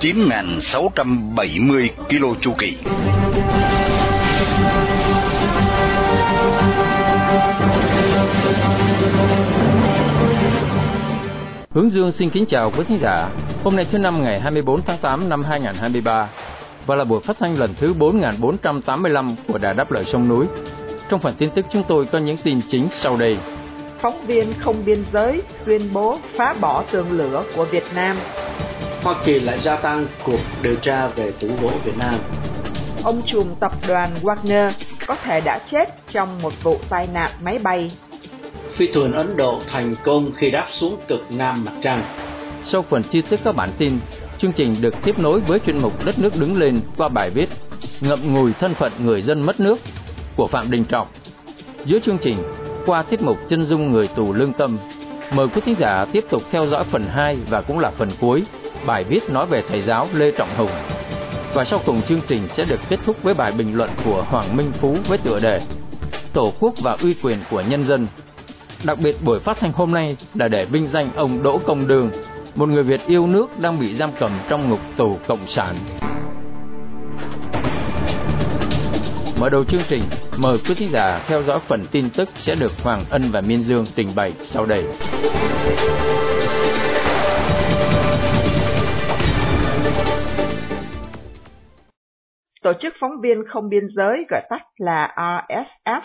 9.670 km chu kỳ. Hướng Dương xin kính chào quý thính giả. Hôm nay thứ năm ngày 24 tháng 8 năm 2023 và là buổi phát thanh lần thứ 4485 của Đài Đáp Lợi Sông Núi. Trong phần tin tức chúng tôi có những tin chính sau đây. Phóng viên không biên giới tuyên bố phá bỏ tường lửa của Việt Nam. Hoa Kỳ lại gia tăng cuộc điều tra về tủ gỗ Việt Nam. Ông trùm tập đoàn Wagner có thể đã chết trong một vụ tai nạn máy bay. Phi thuyền Ấn Độ thành công khi đáp xuống cực nam mặt trăng. Sau phần chi tiết các bản tin, chương trình được tiếp nối với chuyên mục Đất nước đứng lên qua bài viết Ngậm ngùi thân phận người dân mất nước của Phạm Đình Trọng. Giữa chương trình, qua tiết mục chân dung người tù lương tâm, mời quý thính giả tiếp tục theo dõi phần 2 và cũng là phần cuối bài viết nói về thầy giáo Lê Trọng Hùng. Và sau cùng chương trình sẽ được kết thúc với bài bình luận của Hoàng Minh Phú với tựa đề Tổ quốc và uy quyền của nhân dân. Đặc biệt buổi phát thanh hôm nay là để vinh danh ông Đỗ Công Đường, một người Việt yêu nước đang bị giam cầm trong ngục tù cộng sản. Mở đầu chương trình, mời quý thính giả theo dõi phần tin tức sẽ được Hoàng Ân và Miên Dương trình bày sau đây. Tổ chức phóng viên không biên giới gọi tắt là RSF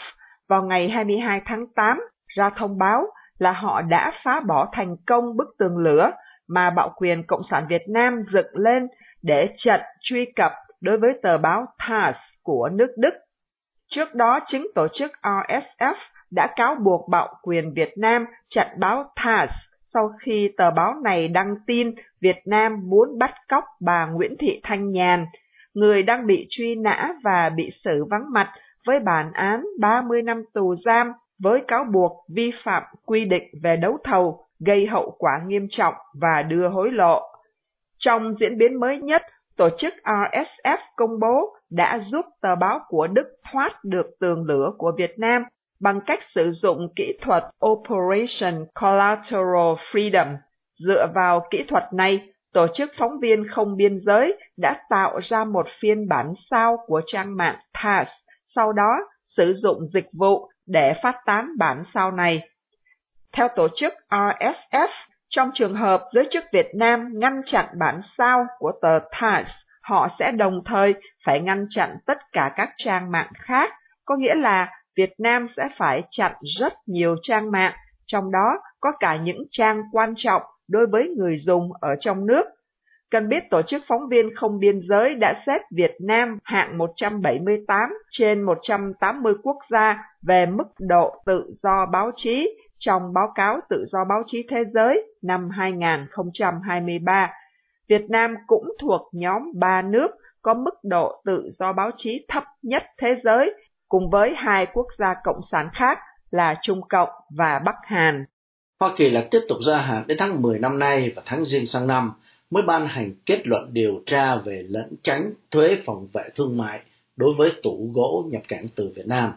vào ngày 22 tháng 8 ra thông báo là họ đã phá bỏ thành công bức tường lửa mà bạo quyền Cộng sản Việt Nam dựng lên để chặn truy cập đối với tờ báo TASS của nước Đức. Trước đó, chính tổ chức RSF đã cáo buộc bạo quyền Việt Nam chặn báo TASS sau khi tờ báo này đăng tin Việt Nam muốn bắt cóc bà Nguyễn Thị Thanh Nhàn, người đang bị truy nã và bị xử vắng mặt với bản án 30 năm tù giam với cáo buộc vi phạm quy định về đấu thầu, gây hậu quả nghiêm trọng và đưa hối lộ. Trong diễn biến mới nhất, tổ chức RSF công bố đã giúp tờ báo của Đức thoát được tường lửa của Việt Nam bằng cách sử dụng kỹ thuật Operation Collateral Freedom. Dựa vào kỹ thuật này, tổ chức phóng viên không biên giới đã tạo ra một phiên bản sao của trang mạng TASS, sau đó sử dụng dịch vụ để phát tán bản sao này. Theo tổ chức RSF, trong trường hợp giới chức Việt Nam ngăn chặn bản sao của tờ TASS, họ sẽ đồng thời phải ngăn chặn tất cả các trang mạng khác, có nghĩa là Việt Nam sẽ phải chặn rất nhiều trang mạng, trong đó có cả những trang quan trọng đối với người dùng ở trong nước. Cần biết Tổ chức Phóng viên Không Biên Giới đã xếp Việt Nam hạng 178 trên 180 quốc gia về mức độ tự do báo chí trong báo cáo tự do báo chí thế giới năm 2023. Việt Nam cũng thuộc nhóm ba nước có mức độ tự do báo chí thấp nhất thế giới, cùng với hai quốc gia cộng sản khác là Trung Cộng và Bắc Hàn. Hoa Kỳ lại tiếp tục gia hạn đến tháng 10 năm nay và tháng riêng sang năm mới ban hành kết luận điều tra về lẫn tránh thuế phòng vệ thương mại đối với tủ gỗ nhập cảnh từ Việt Nam.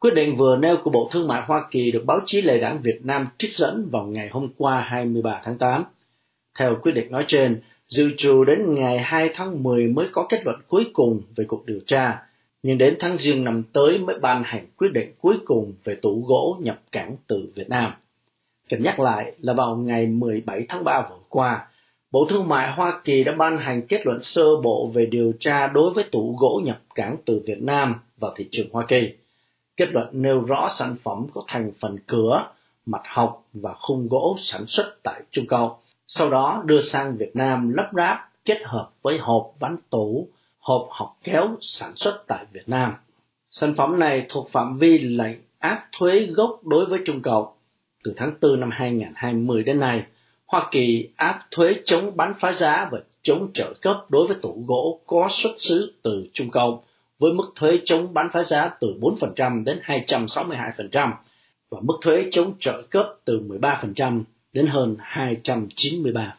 Quyết định vừa nêu của Bộ Thương mại Hoa Kỳ được báo chí Lệ đảng Việt Nam trích dẫn vào ngày hôm qua 23 tháng 8. Theo quyết định nói trên, dự trù đến ngày 2 tháng 10 mới có kết luận cuối cùng về cuộc điều tra, nhưng đến tháng riêng năm tới mới ban hành quyết định cuối cùng về tủ gỗ nhập cảnh từ Việt Nam. Cần nhắc lại là vào ngày 17 tháng 3 vừa qua, Bộ Thương mại Hoa Kỳ đã ban hành kết luận sơ bộ về điều tra đối với tủ gỗ nhập cảng từ Việt Nam vào thị trường Hoa Kỳ. Kết luận nêu rõ sản phẩm có thành phần cửa, mặt học và khung gỗ sản xuất tại Trung Cộng. Sau đó đưa sang Việt Nam lắp ráp kết hợp với hộp ván tủ, hộp học kéo sản xuất tại Việt Nam. Sản phẩm này thuộc phạm vi lệnh áp thuế gốc đối với Trung Cộng. Từ tháng 4 năm 2020 đến nay, Hoa Kỳ áp thuế chống bán phá giá và chống trợ cấp đối với tủ gỗ có xuất xứ từ Trung Cộng với mức thuế chống bán phá giá từ 4% đến 262% và mức thuế chống trợ cấp từ 13% đến hơn 293%.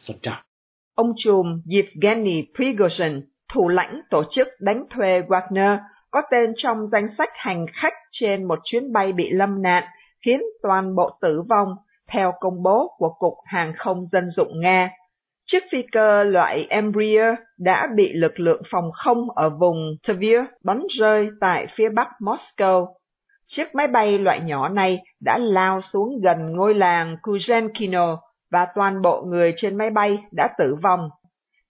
Ông trùm Yevgeny Prigozhin, thủ lãnh tổ chức đánh thuê Wagner, có tên trong danh sách hành khách trên một chuyến bay bị lâm nạn, khiến toàn bộ tử vong, theo công bố của Cục Hàng không Dân dụng Nga. Chiếc phi cơ loại Embraer đã bị lực lượng phòng không ở vùng Tver bắn rơi tại phía bắc Moscow. Chiếc máy bay loại nhỏ này đã lao xuống gần ngôi làng Kuzenkino và toàn bộ người trên máy bay đã tử vong.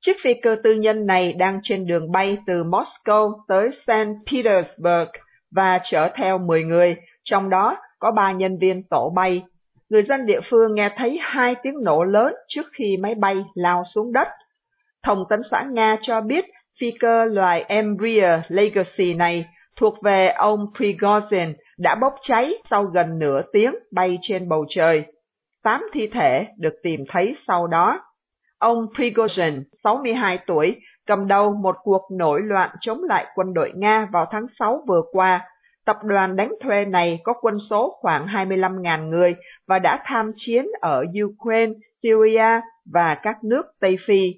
Chiếc phi cơ tư nhân này đang trên đường bay từ Moscow tới St. Petersburg và chở theo 10 người, trong đó có ba nhân viên tổ bay. Người dân địa phương nghe thấy hai tiếng nổ lớn trước khi máy bay lao xuống đất. Thông tấn xã Nga cho biết phi cơ loài Embraer Legacy này thuộc về ông Prigozhin đã bốc cháy sau gần nửa tiếng bay trên bầu trời. Tám thi thể được tìm thấy sau đó. Ông Prigozhin, 62 tuổi, cầm đầu một cuộc nổi loạn chống lại quân đội Nga vào tháng 6 vừa qua. Tập đoàn đánh thuê này có quân số khoảng 25.000 người và đã tham chiến ở Ukraine, Syria và các nước Tây Phi.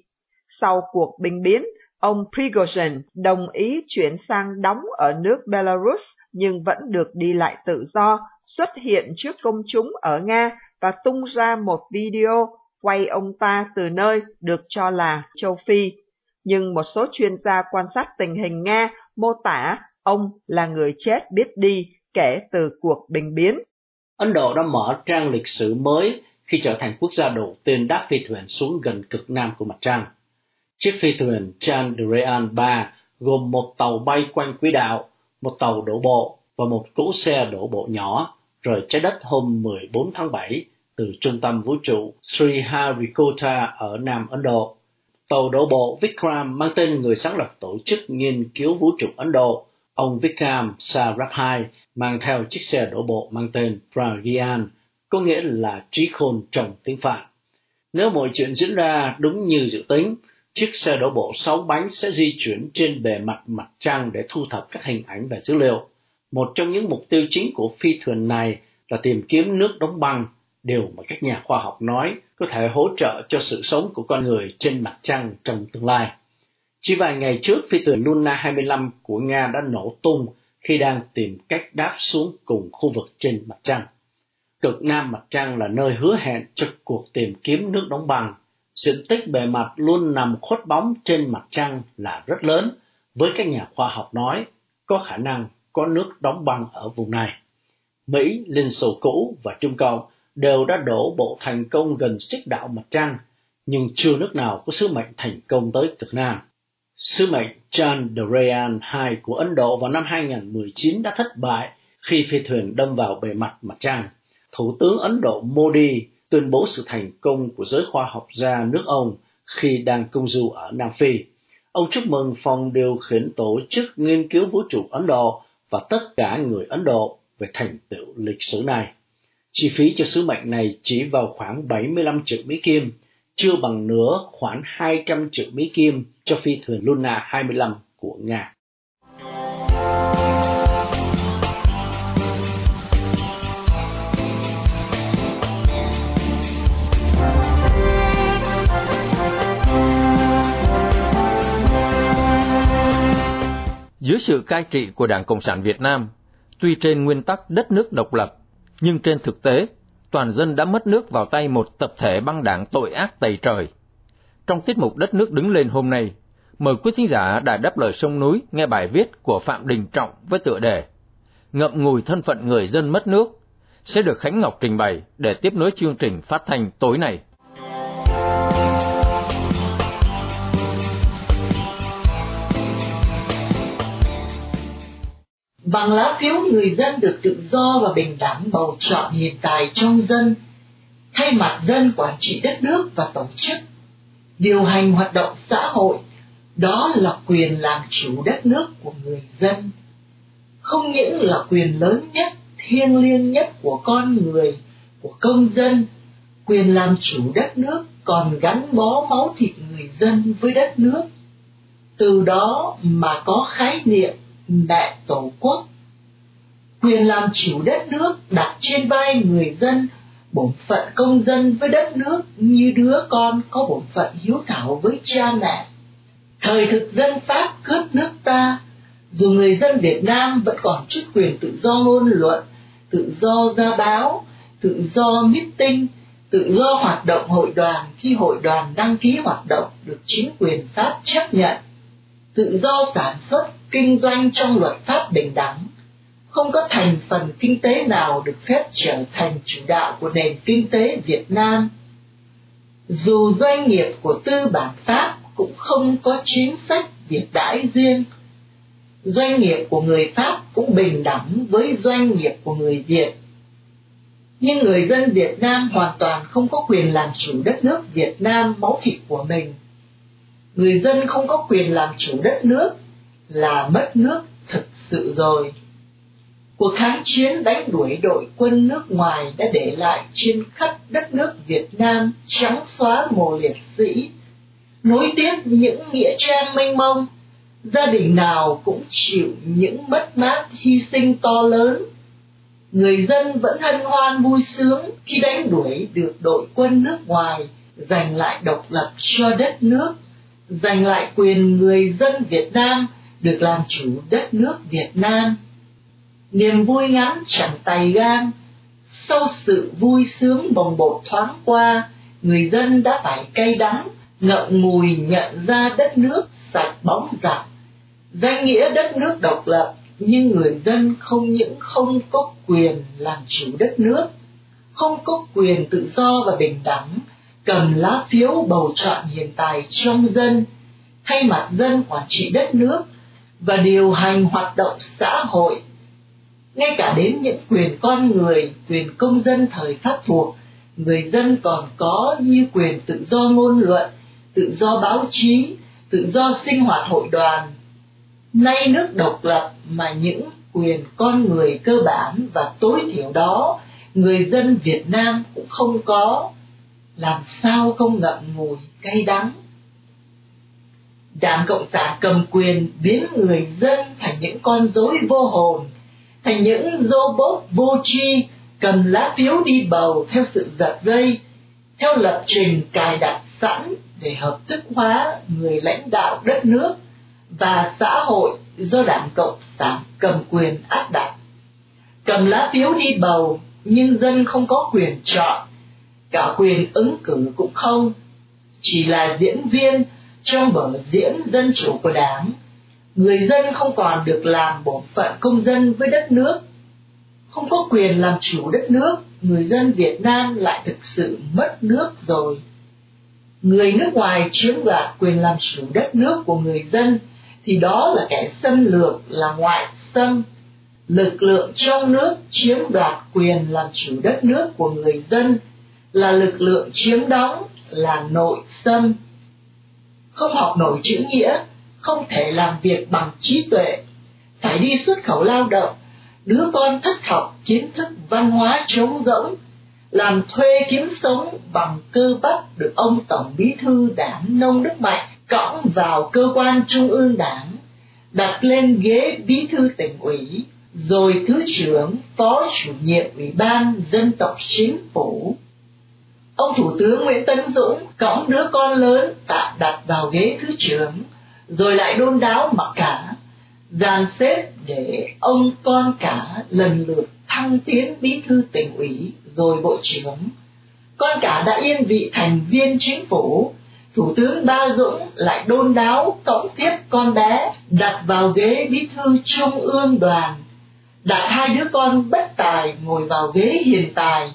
Sau cuộc bình biến, ông Prigozhin đồng ý chuyển sang đóng ở nước Belarus nhưng vẫn được đi lại tự do, xuất hiện trước công chúng ở Nga và tung ra một video quay ông ta từ nơi được cho là châu Phi. Nhưng một số chuyên gia quan sát tình hình Nga mô tả ông là người chết biết đi kể từ cuộc bình biến. Ấn Độ đã mở trang lịch sử mới khi trở thành quốc gia đầu tiên đáp phi thuyền xuống gần cực nam của mặt trăng. Chiếc phi thuyền Chandrayaan 3 gồm một tàu bay quanh quỹ đạo, một tàu đổ bộ và một cỗ xe đổ bộ nhỏ rời trái đất hôm 14 tháng 7 từ trung tâm vũ trụ Sriharikota ở Nam Ấn Độ. Tàu đổ bộ Vikram mang tên người sáng lập tổ chức nghiên cứu vũ trụ Ấn Độ, ông Vikram Sarabhai, mang theo chiếc xe đổ bộ mang tên Pragyan, có nghĩa là trí khôn trong tiếng Phạn. Nếu mọi chuyện diễn ra đúng như dự tính, chiếc xe đổ bộ sáu bánh sẽ di chuyển trên bề mặt mặt trăng để thu thập các hình ảnh và dữ liệu. Một trong những mục tiêu chính của phi thuyền này là tìm kiếm nước đóng băng điều mà các nhà khoa học nói có thể hỗ trợ cho sự sống của con người trên mặt trăng trong tương lai. Chỉ vài ngày trước, phi thuyền Luna 25 của Nga đã nổ tung khi đang tìm cách đáp xuống cùng khu vực trên mặt trăng. Cực nam mặt trăng là nơi hứa hẹn cho cuộc tìm kiếm nước đóng băng. Diện tích bề mặt luôn nằm khuất bóng trên mặt trăng là rất lớn, với các nhà khoa học nói có khả năng có nước đóng băng ở vùng này. Mỹ, Liên Xô cũ và Trung Cộng đều đã đổ bộ thành công gần xích đạo mặt trăng, nhưng chưa nước nào có sứ mệnh thành công tới cực Nam. Sứ mệnh Chandrayaan 2 của Ấn Độ vào năm 2019 đã thất bại khi phi thuyền đâm vào bề mặt mặt trăng. Thủ tướng Ấn Độ Modi tuyên bố sự thành công của giới khoa học gia nước ông khi đang công du ở Nam Phi. Ông chúc mừng phòng điều khiển tổ chức nghiên cứu vũ trụ Ấn Độ và tất cả người Ấn Độ về thành tựu lịch sử này. Chi phí cho sứ mệnh này chỉ vào khoảng 75 triệu Mỹ Kim, chưa bằng nửa khoảng 200 triệu Mỹ Kim cho phi thuyền Luna 25 của Nga. Dưới sự cai trị của Đảng Cộng sản Việt Nam, tuy trên nguyên tắc đất nước độc lập, nhưng trên thực tế, toàn dân đã mất nước vào tay một tập thể băng đảng tội ác tày trời. Trong tiết mục Đất nước đứng lên hôm nay, mời quý thính giả đã đáp lời sông núi nghe bài viết của Phạm Đình Trọng với tựa đề Ngậm ngùi thân phận người dân mất nước sẽ được Khánh Ngọc trình bày để tiếp nối chương trình phát thanh tối nay. Bằng lá phiếu người dân được tự do và bình đẳng bầu chọn hiện tài trong dân, thay mặt dân quản trị đất nước và tổ chức, điều hành hoạt động xã hội, đó là quyền làm chủ đất nước của người dân. Không những là quyền lớn nhất, thiêng liêng nhất của con người, của công dân, quyền làm chủ đất nước còn gắn bó máu thịt người dân với đất nước. Từ đó mà có khái niệm mẹ tổ quốc. Quyền làm chủ đất nước đặt trên vai người dân bổn phận công dân với đất nước như đứa con có bổn phận hiếu thảo với cha mẹ. Thời thực dân Pháp cướp nước ta, dù người dân Việt Nam vẫn còn chút quyền tự do ngôn luận, tự do ra báo, tự do meeting, tự do hoạt động hội đoàn khi hội đoàn đăng ký hoạt động được chính quyền Pháp chấp nhận, tự do sản xuất, kinh doanh trong luật pháp bình đẳng, không có thành phần kinh tế nào được phép trở thành chủ đạo của nền kinh tế Việt Nam. Dù doanh nghiệp của tư bản Pháp cũng không có chính sách việt đãi riêng, doanh nghiệp của người Pháp cũng bình đẳng với doanh nghiệp của người Việt. Nhưng người dân Việt Nam hoàn toàn không có quyền làm chủ đất nước Việt Nam máu thịt của mình. Người dân không có quyền làm chủ đất nước là mất nước thực sự rồi. Cuộc kháng chiến đánh đuổi đội quân nước ngoài đã để lại trên khắp đất nước Việt Nam trắng xóa mồ liệt sĩ, nối tiếp những nghĩa trang mênh mông, gia đình nào cũng chịu những mất mát hy sinh to lớn. Người dân vẫn hân hoan vui sướng khi đánh đuổi được đội quân nước ngoài, giành lại độc lập cho đất nước, giành lại quyền người dân Việt Nam được làm chủ đất nước Việt Nam. Niềm vui ngắn chẳng tài gan, sau sự vui sướng bồng bột thoáng qua, người dân đã phải cay đắng, ngậm ngùi nhận ra đất nước sạch bóng giặc danh nghĩa đất nước độc lập, nhưng người dân không những không có quyền làm chủ đất nước, không có quyền tự do và bình đẳng cầm lá phiếu bầu chọn hiện tài trong dân, thay mặt dân quản trị đất nước và điều hành hoạt động xã hội. Ngay cả đến những quyền con người, quyền công dân thời pháp thuộc, người dân còn có như quyền tự do ngôn luận, tự do báo chí, tự do sinh hoạt hội đoàn. Nay nước độc lập mà những quyền con người cơ bản và tối thiểu đó, người dân việt nam cũng không có làm sao không ngậm ngùi cay đắng? Đảng cộng sản cầm quyền biến người dân thành những con rối vô hồn, thành những robot vô tri cầm lá phiếu đi bầu theo sự giật dây, theo lập trình cài đặt sẵn để hợp thức hóa người lãnh đạo đất nước và xã hội do đảng cộng sản cầm quyền áp đặt. Cầm lá phiếu đi bầu, nhưng dân không có quyền chọn cả quyền ứng cử cũng không. Chỉ là diễn viên trong vở diễn dân chủ của đảng. Người dân không còn được làm bổn phận công dân với đất nước. Không có quyền làm chủ đất nước, người dân việt nam lại thực sự mất nước rồi. Người nước ngoài chiếm đoạt quyền làm chủ đất nước của người dân, thì đó là kẻ xâm lược, là ngoại xâm. Lực lượng trong nước chiếm đoạt quyền làm chủ đất nước của người dân là lực lượng chiếm đóng, là nội xâm không học nổi chữ nghĩa, không thể làm việc bằng trí tuệ. Phải đi xuất khẩu lao động, đứa con thất học kiến thức văn hóa trống rỗng, làm thuê kiếm sống bằng cơ bắp được ông tổng bí thư đảng nông đức mạnh cõng vào cơ quan trung ương đảng, đặt lên ghế bí thư tỉnh ủy, rồi thứ trưởng, phó chủ nhiệm ủy ban dân tộc chính phủ ông thủ tướng nguyễn tấn dũng cõng đứa con lớn tạm đặt vào ghế thứ trưởng, rồi lại đôn đáo mặc cả, dàn xếp để ông con cả lần lượt thăng tiến bí thư tỉnh ủy rồi bộ trưởng. Con cả đã yên vị thành viên chính phủ, thủ tướng ba dũng lại đôn đáo cõng tiếp con bé đặt vào ghế bí thư trung ương đoàn. Đặt hai đứa con bất tài ngồi vào ghế hiền tài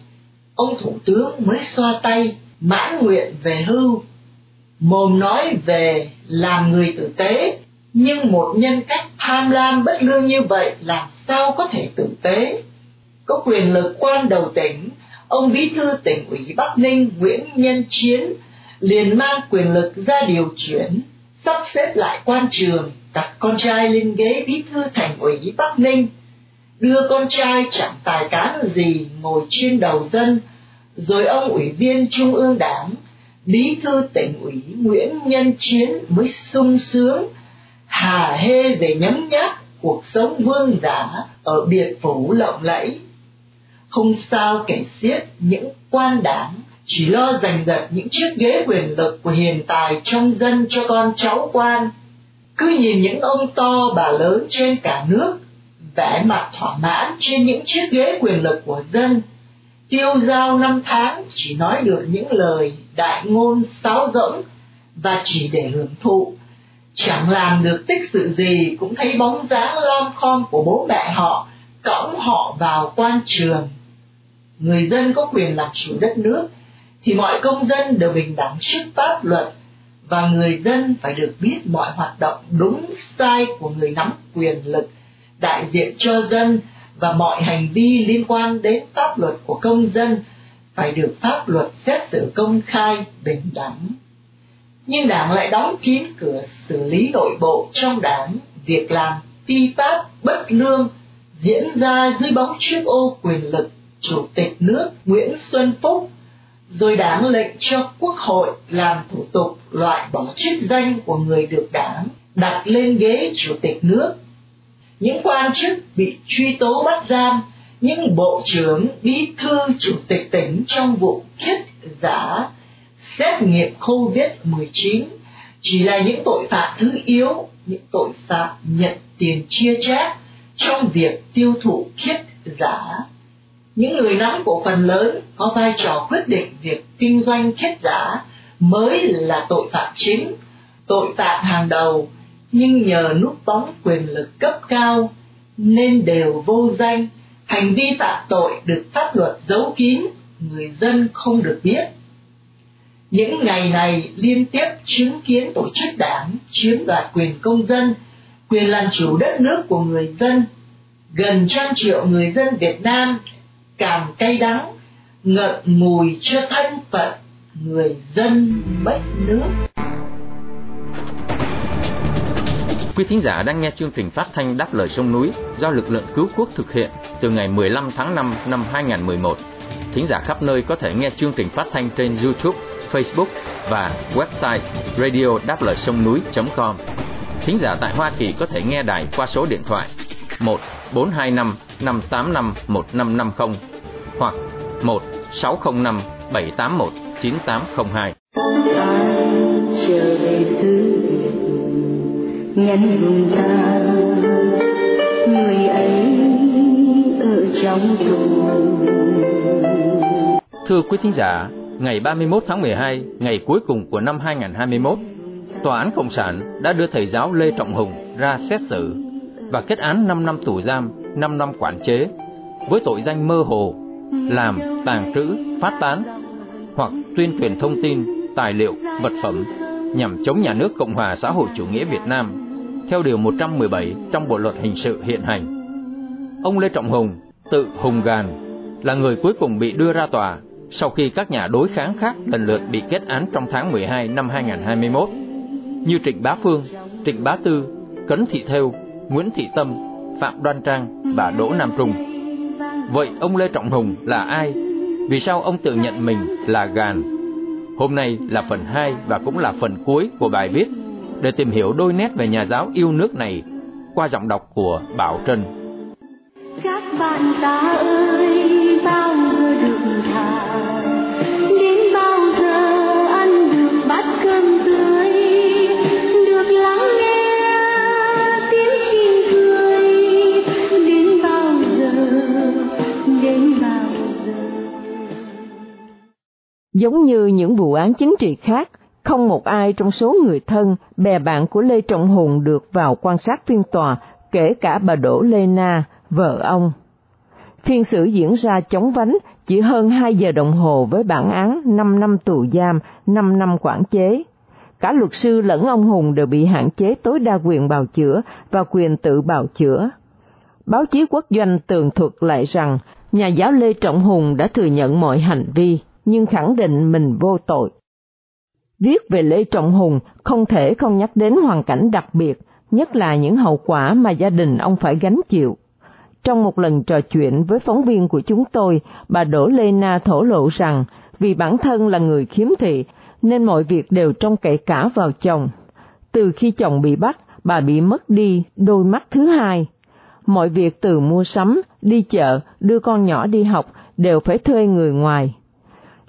ông thủ tướng mới xoa tay, mãn nguyện về hưu. Mồm nói về làm người tử tế, nhưng một nhân cách tham lam bất lương như vậy làm sao có thể tử tế? Có quyền lực quan đầu tỉnh, ông bí thư tỉnh ủy bắc ninh nguyễn nhân chiến liền mang quyền lực ra điều chuyển, sắp xếp lại quan trường, đặt con trai lên ghế bí thư thành ủy bắc ninh đưa con trai chẳng tài cán gì ngồi trên đầu dân rồi ông ủy viên trung ương đảng bí thư tỉnh ủy Nguyễn Nhân Chiến mới sung sướng hà hê về nhấm nháp cuộc sống vương giả ở biệt phủ lộng lẫy. Không sao kể xiết những quan đảng chỉ lo giành giật những chiếc ghế quyền lực của hiền tài trong dân cho con cháu quan. Cứ nhìn những ông to bà lớn trên cả nước, vẻ mặt thỏa mãn trên những chiếc ghế quyền lực của dân, tiêu giao năm tháng chỉ nói được những lời đại ngôn sáo rỗng và chỉ để hưởng thụ. Chẳng làm được tích sự gì cũng thấy bóng dáng lom khom của bố mẹ họ cõng họ vào quan trường. Người dân có quyền làm chủ đất nước thì mọi công dân đều bình đẳng trước pháp luật và người dân phải được biết mọi hoạt động đúng sai của người nắm quyền lực đại diện cho dân và mọi hành vi liên quan đến pháp luật của công dân phải được pháp luật xét xử công khai, bình đẳng. Nhưng đảng lại đóng kín cửa xử lý nội bộ trong đảng. Việc làm phi pháp bất lương diễn ra dưới bóng chiếc ô quyền lực chủ tịch nước Nguyễn Xuân Phúc, rồi đảng lệnh cho quốc hội làm thủ tục loại bỏ chức danh của người được đảng đặt lên ghế chủ tịch nước những quan chức bị truy tố bắt giam những bộ trưởng bí thư chủ tịch tỉnh trong vụ kiết giả xét nghiệm COVID-19 chỉ là những tội phạm thứ yếu, những tội phạm nhận tiền chia chác trong việc tiêu thụ kiết giả. Những người nắm cổ phần lớn có vai trò quyết định việc kinh doanh kiết giả mới là tội phạm chính, tội phạm hàng đầu, nhưng nhờ núp bóng quyền lực cấp cao nên đều vô danh, hành vi phạm tội được pháp luật giấu kín, người dân không được biết những ngày này liên tiếp chứng kiến tổ chức đảng chiếm đoạt quyền công dân, quyền làm chủ đất nước của người dân. Gần trăm triệu người dân Việt Nam cảm cay đắng, ngậm ngùi cho thân phận người dân mất nước. Quý thính giả đang nghe chương trình phát thanh Đáp lời sông núi do lực lượng cứu quốc thực hiện từ ngày 15 tháng 5 năm 2011. Thính giả khắp nơi có thể nghe chương trình phát thanh trên YouTube, Facebook và website radio đáp lời sông núi.com. Thính giả tại Hoa Kỳ có thể nghe đài qua số điện thoại 1 425 585 1550 hoặc 1 605 781 9802 nhân vùng ta. Người ấy ở trong tù. Thưa quý thính giả, ngày 31 tháng 12, ngày cuối cùng của năm 2021, Tòa án Cộng sản đã đưa thầy giáo Lê Trọng Hùng ra xét xử và kết án 5 năm tù giam, 5 năm quản chế với tội danh mơ hồ, làm, tàng trữ, phát tán hoặc tuyên truyền thông tin, tài liệu, vật phẩm nhằm chống nhà nước Cộng hòa xã hội chủ nghĩa Việt Nam theo điều 117 trong Bộ luật hình sự hiện hành. Ông Lê Trọng Hùng, tự Hùng Gàn, là người cuối cùng bị đưa ra tòa sau khi các nhà đối kháng khác lần lượt bị kết án trong tháng 12 năm 2021 như Trịnh Bá Phương, Trịnh Bá Tư, Cấn Thị Thêu, Nguyễn Thị Tâm, Phạm Đoan Trang và Đỗ Nam Trung. Vậy ông Lê Trọng Hùng là ai? Vì sao ông tự nhận mình là gàn? Hôm nay là phần 2 và cũng là phần cuối của bài viết để tìm hiểu đôi nét về nhà giáo yêu nước này qua giọng đọc của Bảo Trân. Các bạn ta ơi, bao giờ được thả? Đến bao giờ ăn được bát cơm tươi? Được lắng nghe tiếng chim cười. Đến bao giờ đến bao giờ? Giống như những vụ án chính trị khác, không một ai trong số người thân, bè bạn của Lê Trọng Hùng được vào quan sát phiên tòa, kể cả bà Đỗ Lê Na, vợ ông. Phiên xử diễn ra chóng vánh chỉ hơn 2 giờ đồng hồ với bản án 5 năm tù giam, 5 năm quản chế. Cả luật sư lẫn ông Hùng đều bị hạn chế tối đa quyền bào chữa và quyền tự bào chữa. Báo chí quốc doanh tường thuật lại rằng nhà giáo Lê Trọng Hùng đã thừa nhận mọi hành vi, nhưng khẳng định mình vô tội. Viết về Lê Trọng Hùng không thể không nhắc đến hoàn cảnh đặc biệt, nhất là những hậu quả mà gia đình ông phải gánh chịu. Trong một lần trò chuyện với phóng viên của chúng tôi, bà Đỗ Lê Na thổ lộ rằng vì bản thân là người khiếm thị nên mọi việc đều trông cậy cả vào chồng. Từ khi chồng bị bắt, bà bị mất đi đôi mắt thứ hai. Mọi việc từ mua sắm, đi chợ, đưa con nhỏ đi học đều phải thuê người ngoài.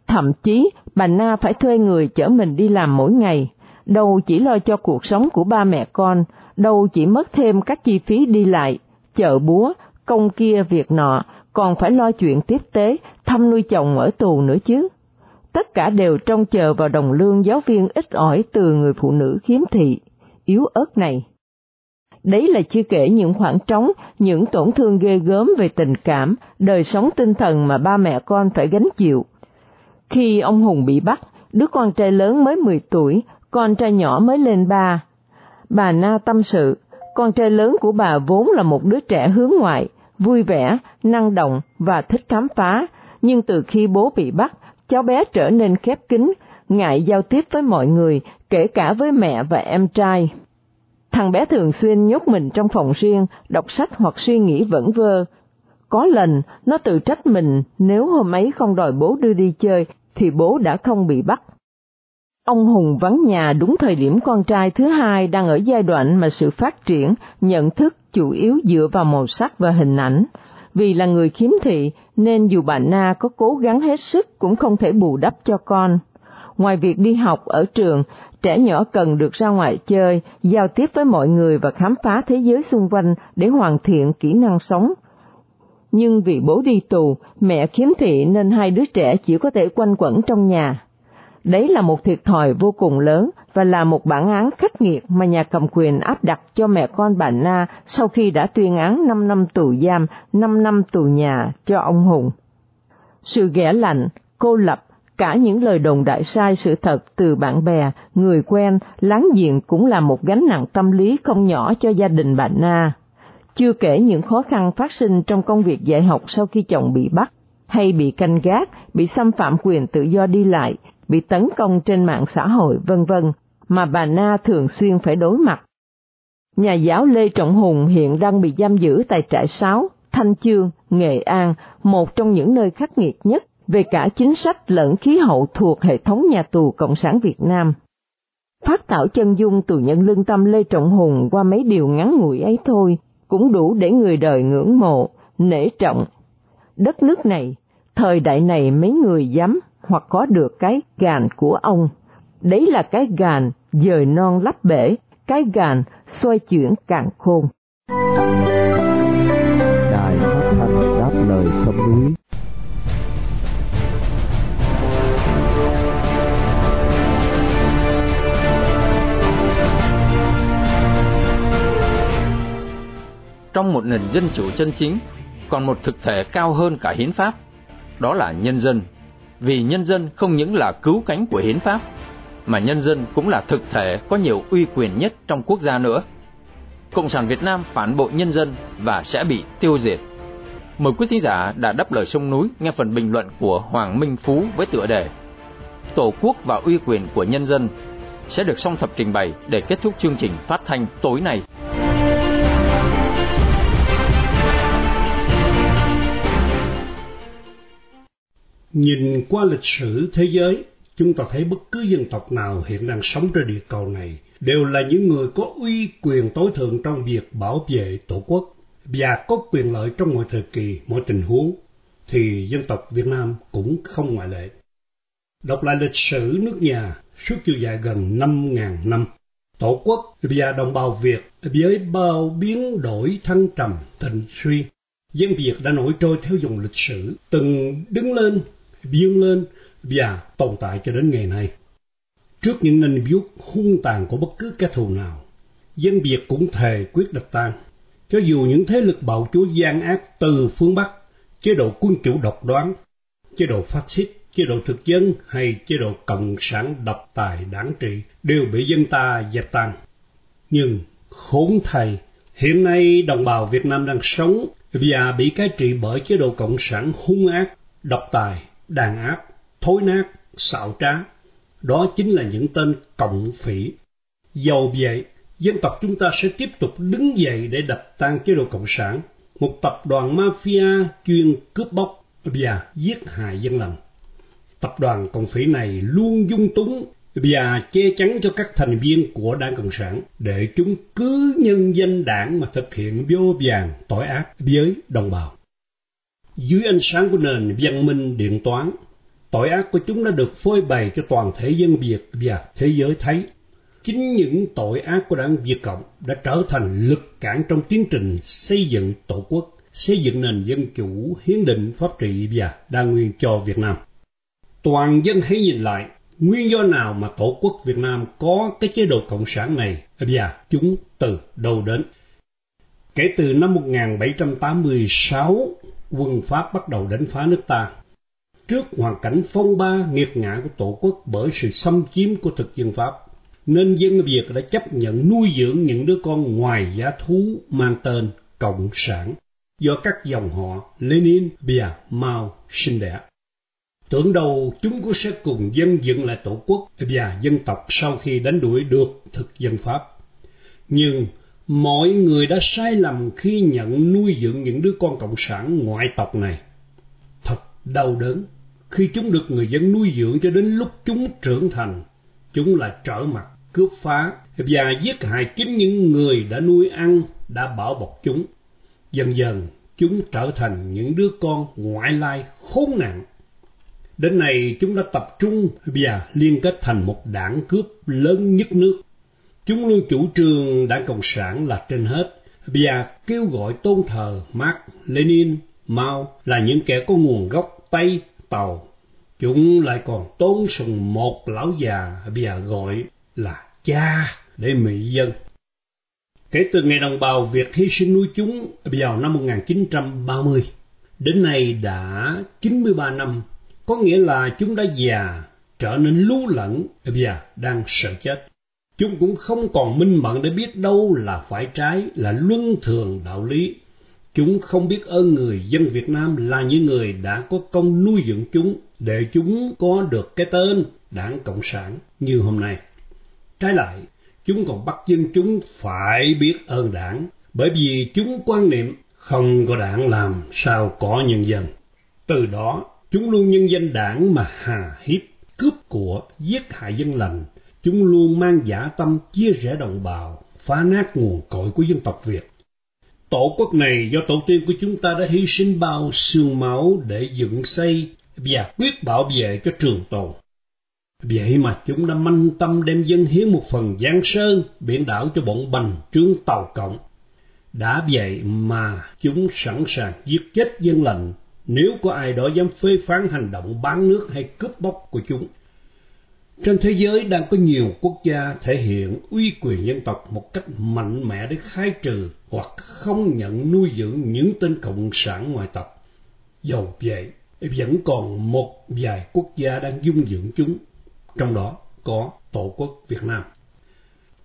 Thậm chí, bà Na phải thuê người chở mình đi làm mỗi ngày, đâu chỉ lo cho cuộc sống của ba mẹ con, đâu chỉ mất thêm các chi phí đi lại, chợ búa, công kia việc nọ, còn phải lo chuyện tiếp tế, thăm nuôi chồng ở tù nữa chứ. Tất cả đều trông chờ vào đồng lương giáo viên ít ỏi từ người phụ nữ khiếm thị, yếu ớt này. Đấy là chưa kể những khoảng trống, những tổn thương ghê gớm về tình cảm, đời sống tinh thần mà ba mẹ con phải gánh chịu. Khi ông Hùng bị bắt, đứa con trai lớn mới 10 tuổi, con trai nhỏ mới lên ba. Bà Na tâm sự, con trai lớn của bà vốn là một đứa trẻ hướng ngoại, vui vẻ, năng động và thích khám phá, nhưng từ khi bố bị bắt, cháu bé trở nên khép kín, ngại giao tiếp với mọi người, kể cả với mẹ và em trai. Thằng bé thường xuyên nhốt mình trong phòng riêng, đọc sách hoặc suy nghĩ vẩn vơ. Có lần, nó tự trách mình nếu hôm ấy không đòi bố đưa đi chơi, thì bố đã không bị bắt. Ông Hùng vắng nhà đúng thời điểm con trai thứ hai đang ở giai đoạn mà sự phát triển, nhận thức chủ yếu dựa vào màu sắc và hình ảnh. Vì là người khiếm thị nên dù bà Na có cố gắng hết sức cũng không thể bù đắp cho con. Ngoài việc đi học ở trường, trẻ nhỏ cần được ra ngoài chơi, giao tiếp với mọi người và khám phá thế giới xung quanh để hoàn thiện kỹ năng sống. Nhưng vì bố đi tù, mẹ khiếm thị nên hai đứa trẻ chỉ có thể quanh quẩn trong nhà. Đấy là một thiệt thòi vô cùng lớn và là một bản án khắc nghiệt mà nhà cầm quyền áp đặt cho mẹ con bà Na sau khi đã tuyên án 5 năm tù giam, 5 năm tù nhà cho ông Hùng. Sự ghẻ lạnh, cô lập, cả những lời đồn đại sai sự thật từ bạn bè, người quen, láng giềng cũng là một gánh nặng tâm lý không nhỏ cho gia đình bà Na. Chưa kể những khó khăn phát sinh trong công việc dạy học sau khi chồng bị bắt, hay bị canh gác, bị xâm phạm quyền tự do đi lại, bị tấn công trên mạng xã hội vân vân mà bà Na thường xuyên phải đối mặt. Nhà giáo Lê Trọng Hùng hiện đang bị giam giữ tại trại 6, Thanh Chương, Nghệ An, một trong những nơi khắc nghiệt nhất về cả chính sách lẫn khí hậu thuộc hệ thống nhà tù Cộng sản Việt Nam. Phát thảo chân dung tù nhân lương tâm Lê Trọng Hùng qua mấy điều ngắn ngủi ấy thôi, cũng đủ để người đời ngưỡng mộ, nể trọng. Đất nước này, thời đại này mấy người dám hoặc có được cái gàn của ông. Đấy là cái gàn dời non lắp bể, cái gàn xoay chuyển càng khôn. Đài phát thanh đáp lời sông núi nền dân chủ chân chính, còn một thực thể cao hơn cả hiến pháp, đó là nhân dân vì nhân dân không những là cứu cánh của hiến pháp, mà nhân dân cũng là thực thể có nhiều uy quyền nhất trong quốc gia nữa. Cộng sản Việt Nam phản bội nhân dân và sẽ bị tiêu diệt. Mời quý thính giả đã đáp lời sông núi nghe phần bình luận của Hoàng Minh Phú với tựa đề Tổ quốc và uy quyền của nhân dân sẽ được song thập trình bày để kết thúc chương trình phát thanh tối nay. Nhìn qua lịch sử thế giới, chúng ta thấy bất cứ dân tộc nào hiện đang sống trên địa cầu này đều là những người có uy quyền tối thượng trong việc bảo vệ tổ quốc và có quyền lợi trong mọi thời kỳ, mọi tình huống, thì dân tộc Việt Nam cũng không ngoại lệ. Đọc lại lịch sử nước nhà suốt chiều dài gần 5.000 năm, Tổ quốc và đồng bào Việt với bao biến đổi thăng trầm, thịnh suy, dân Việt đã nổi trôi theo dòng lịch sử, từng đứng lên vươn lên và tồn tại cho đến ngày nay. Trước những nanh vuốt hung tàn của bất cứ kẻ thù nào, dân Việt cũng thề quyết đập tan. Cho dù những thế lực bạo chúa gian ác từ phương Bắc, chế độ quân chủ độc đoán, chế độ phát xít, chế độ thực dân hay chế độ cộng sản độc tài đáng trị đều bị dân ta dẹp tan. Nhưng khốn thay, hiện nay đồng bào Việt Nam đang sống và bị cai trị bởi chế độ cộng sản hung ác, độc tài đàn áp, thối nát, xạo trá. Đó chính là những tên cộng phỉ. Dầu vậy, dân tộc chúng ta sẽ tiếp tục đứng dậy để đập tan chế độ cộng sản, một tập đoàn mafia chuyên cướp bóc và giết hại dân lành. Tập đoàn cộng phỉ này luôn dung túng và che chắn cho các thành viên của Đảng Cộng sản để chúng cứ nhân danh đảng mà thực hiện vô vàng tội ác với đồng bào. Dưới ánh sáng của nền văn minh điện toán, tội ác của chúng đã được phơi bày cho toàn thể dân Việt và thế giới thấy. Chính những tội ác của đảng Việt Cộng đã trở thành lực cản trong tiến trình xây dựng tổ quốc, xây dựng nền dân chủ, hiến định, pháp trị và đa nguyên cho Việt Nam. Toàn dân hãy nhìn lại nguyên do nào mà tổ quốc Việt Nam có cái chế độ cộng sản này và chúng từ đâu đến. Kể từ năm 1786, quân Pháp bắt đầu đánh phá nước ta. Trước hoàn cảnh phong ba nghiệt ngã của tổ quốc bởi sự xâm chiếm của thực dân Pháp, nên dân Việt đã chấp nhận nuôi dưỡng những đứa con ngoài giá thú mang tên Cộng sản do các dòng họ Lenin, Bia, Mao sinh đẻ. Tưởng đầu chúng cũng sẽ cùng dân dựng lại tổ quốc và dân tộc sau khi đánh đuổi được thực dân Pháp. Nhưng mọi người đã sai lầm khi nhận nuôi dưỡng những đứa con cộng sản ngoại tộc này. Thật đau đớn khi chúng được người dân nuôi dưỡng cho đến lúc chúng trưởng thành, chúng lại trở mặt cướp phá và giết hại chính những người đã nuôi ăn, đã bảo bọc chúng. Dần dần, chúng trở thành những đứa con ngoại lai khốn nạn Đến nay chúng đã tập trung và liên kết thành một đảng cướp lớn nhất nước. Chúng luôn chủ trương đảng Cộng sản là trên hết và kêu gọi tôn thờ Marx, Lenin, Mao là những kẻ có nguồn gốc Tây, Tàu. Chúng lại còn tôn sùng một lão già và gọi là cha để mỹ dân. Kể từ ngày đồng bào Việt hy sinh nuôi chúng vào năm 1930, đến nay đã 93 năm có nghĩa là chúng đã già, trở nên lú lẫn và đang sợ chết. Chúng cũng không còn minh mẫn để biết đâu là phải trái, là luân thường đạo lý. Chúng không biết ơn người dân Việt Nam là những người đã có công nuôi dưỡng chúng để chúng có được cái tên Đảng Cộng sản như hôm nay. Trái lại, chúng còn bắt dân chúng phải biết ơn đảng, bởi vì chúng quan niệm không có đảng làm sao có nhân dân. Từ đó, Chúng luôn nhân danh đảng mà hà hiếp, cướp của, giết hại dân lành. Chúng luôn mang giả tâm chia rẽ đồng bào, phá nát nguồn cội của dân tộc Việt. Tổ quốc này do tổ tiên của chúng ta đã hy sinh bao xương máu để dựng xây và quyết bảo vệ cho trường tồn. Vậy mà chúng đã manh tâm đem dân hiến một phần giang sơn, biển đảo cho bọn bành trướng tàu cộng. Đã vậy mà chúng sẵn sàng giết chết dân lành nếu có ai đó dám phê phán hành động bán nước hay cướp bóc của chúng. Trên thế giới đang có nhiều quốc gia thể hiện uy quyền dân tộc một cách mạnh mẽ để khai trừ hoặc không nhận nuôi dưỡng những tên cộng sản ngoại tộc. Dầu vậy, vẫn còn một vài quốc gia đang dung dưỡng chúng, trong đó có Tổ quốc Việt Nam.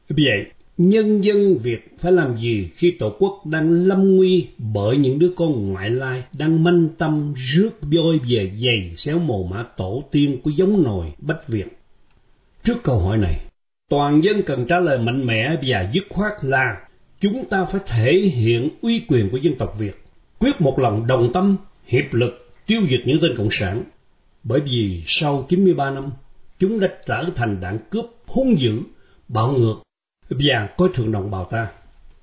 Vậy, Nhân dân Việt phải làm gì khi tổ quốc đang lâm nguy bởi những đứa con ngoại lai đang manh tâm rước voi về giày xéo mồ mã tổ tiên của giống nồi Bách Việt? Trước câu hỏi này, toàn dân cần trả lời mạnh mẽ và dứt khoát là chúng ta phải thể hiện uy quyền của dân tộc Việt, quyết một lần đồng tâm, hiệp lực tiêu diệt những tên cộng sản. Bởi vì sau 93 năm, chúng đã trở thành đảng cướp hung dữ, bạo ngược và coi thường đồng bào ta.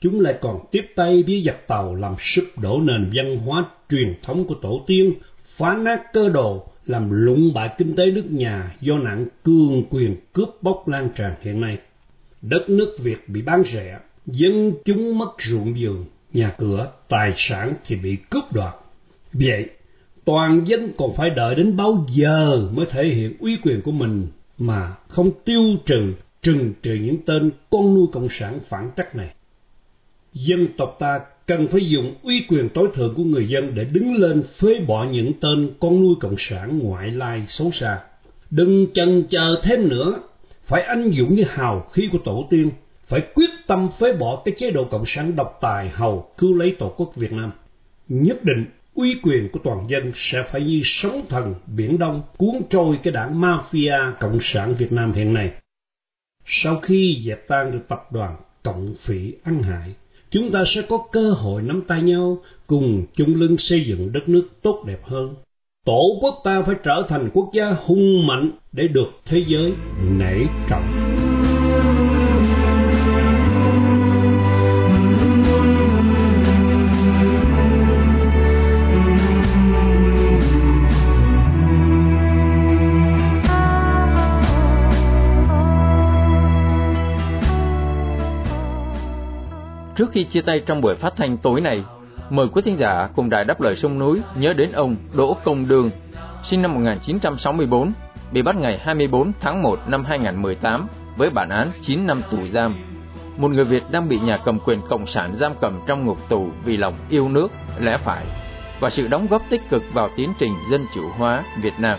Chúng lại còn tiếp tay với giặc tàu làm sụp đổ nền văn hóa truyền thống của tổ tiên, phá nát cơ đồ, làm lụng bại kinh tế nước nhà do nạn cương quyền cướp bóc lan tràn hiện nay. Đất nước Việt bị bán rẻ, dân chúng mất ruộng vườn, nhà cửa, tài sản thì bị cướp đoạt. Vậy, toàn dân còn phải đợi đến bao giờ mới thể hiện uy quyền của mình mà không tiêu trừ trừng trị những tên con nuôi cộng sản phản trắc này. Dân tộc ta cần phải dùng uy quyền tối thượng của người dân để đứng lên phế bỏ những tên con nuôi cộng sản ngoại lai xấu xa. Đừng chần chờ thêm nữa, phải anh dũng như hào khí của tổ tiên, phải quyết tâm phế bỏ cái chế độ cộng sản độc tài hầu cứu lấy tổ quốc Việt Nam. Nhất định uy quyền của toàn dân sẽ phải như sóng thần biển đông cuốn trôi cái đảng mafia cộng sản Việt Nam hiện nay. Sau khi dẹp tan được tập đoàn cộng phỉ ăn hại, chúng ta sẽ có cơ hội nắm tay nhau, cùng chung lưng xây dựng đất nước tốt đẹp hơn. Tổ quốc ta phải trở thành quốc gia hung mạnh để được thế giới nể trọng. Trước khi chia tay trong buổi phát thanh tối này, mời quý thính giả cùng đài đáp lời sông núi nhớ đến ông Đỗ Công Đường, sinh năm 1964, bị bắt ngày 24 tháng 1 năm 2018 với bản án 9 năm tù giam. Một người Việt đang bị nhà cầm quyền Cộng sản giam cầm trong ngục tù vì lòng yêu nước, lẽ phải và sự đóng góp tích cực vào tiến trình dân chủ hóa Việt Nam.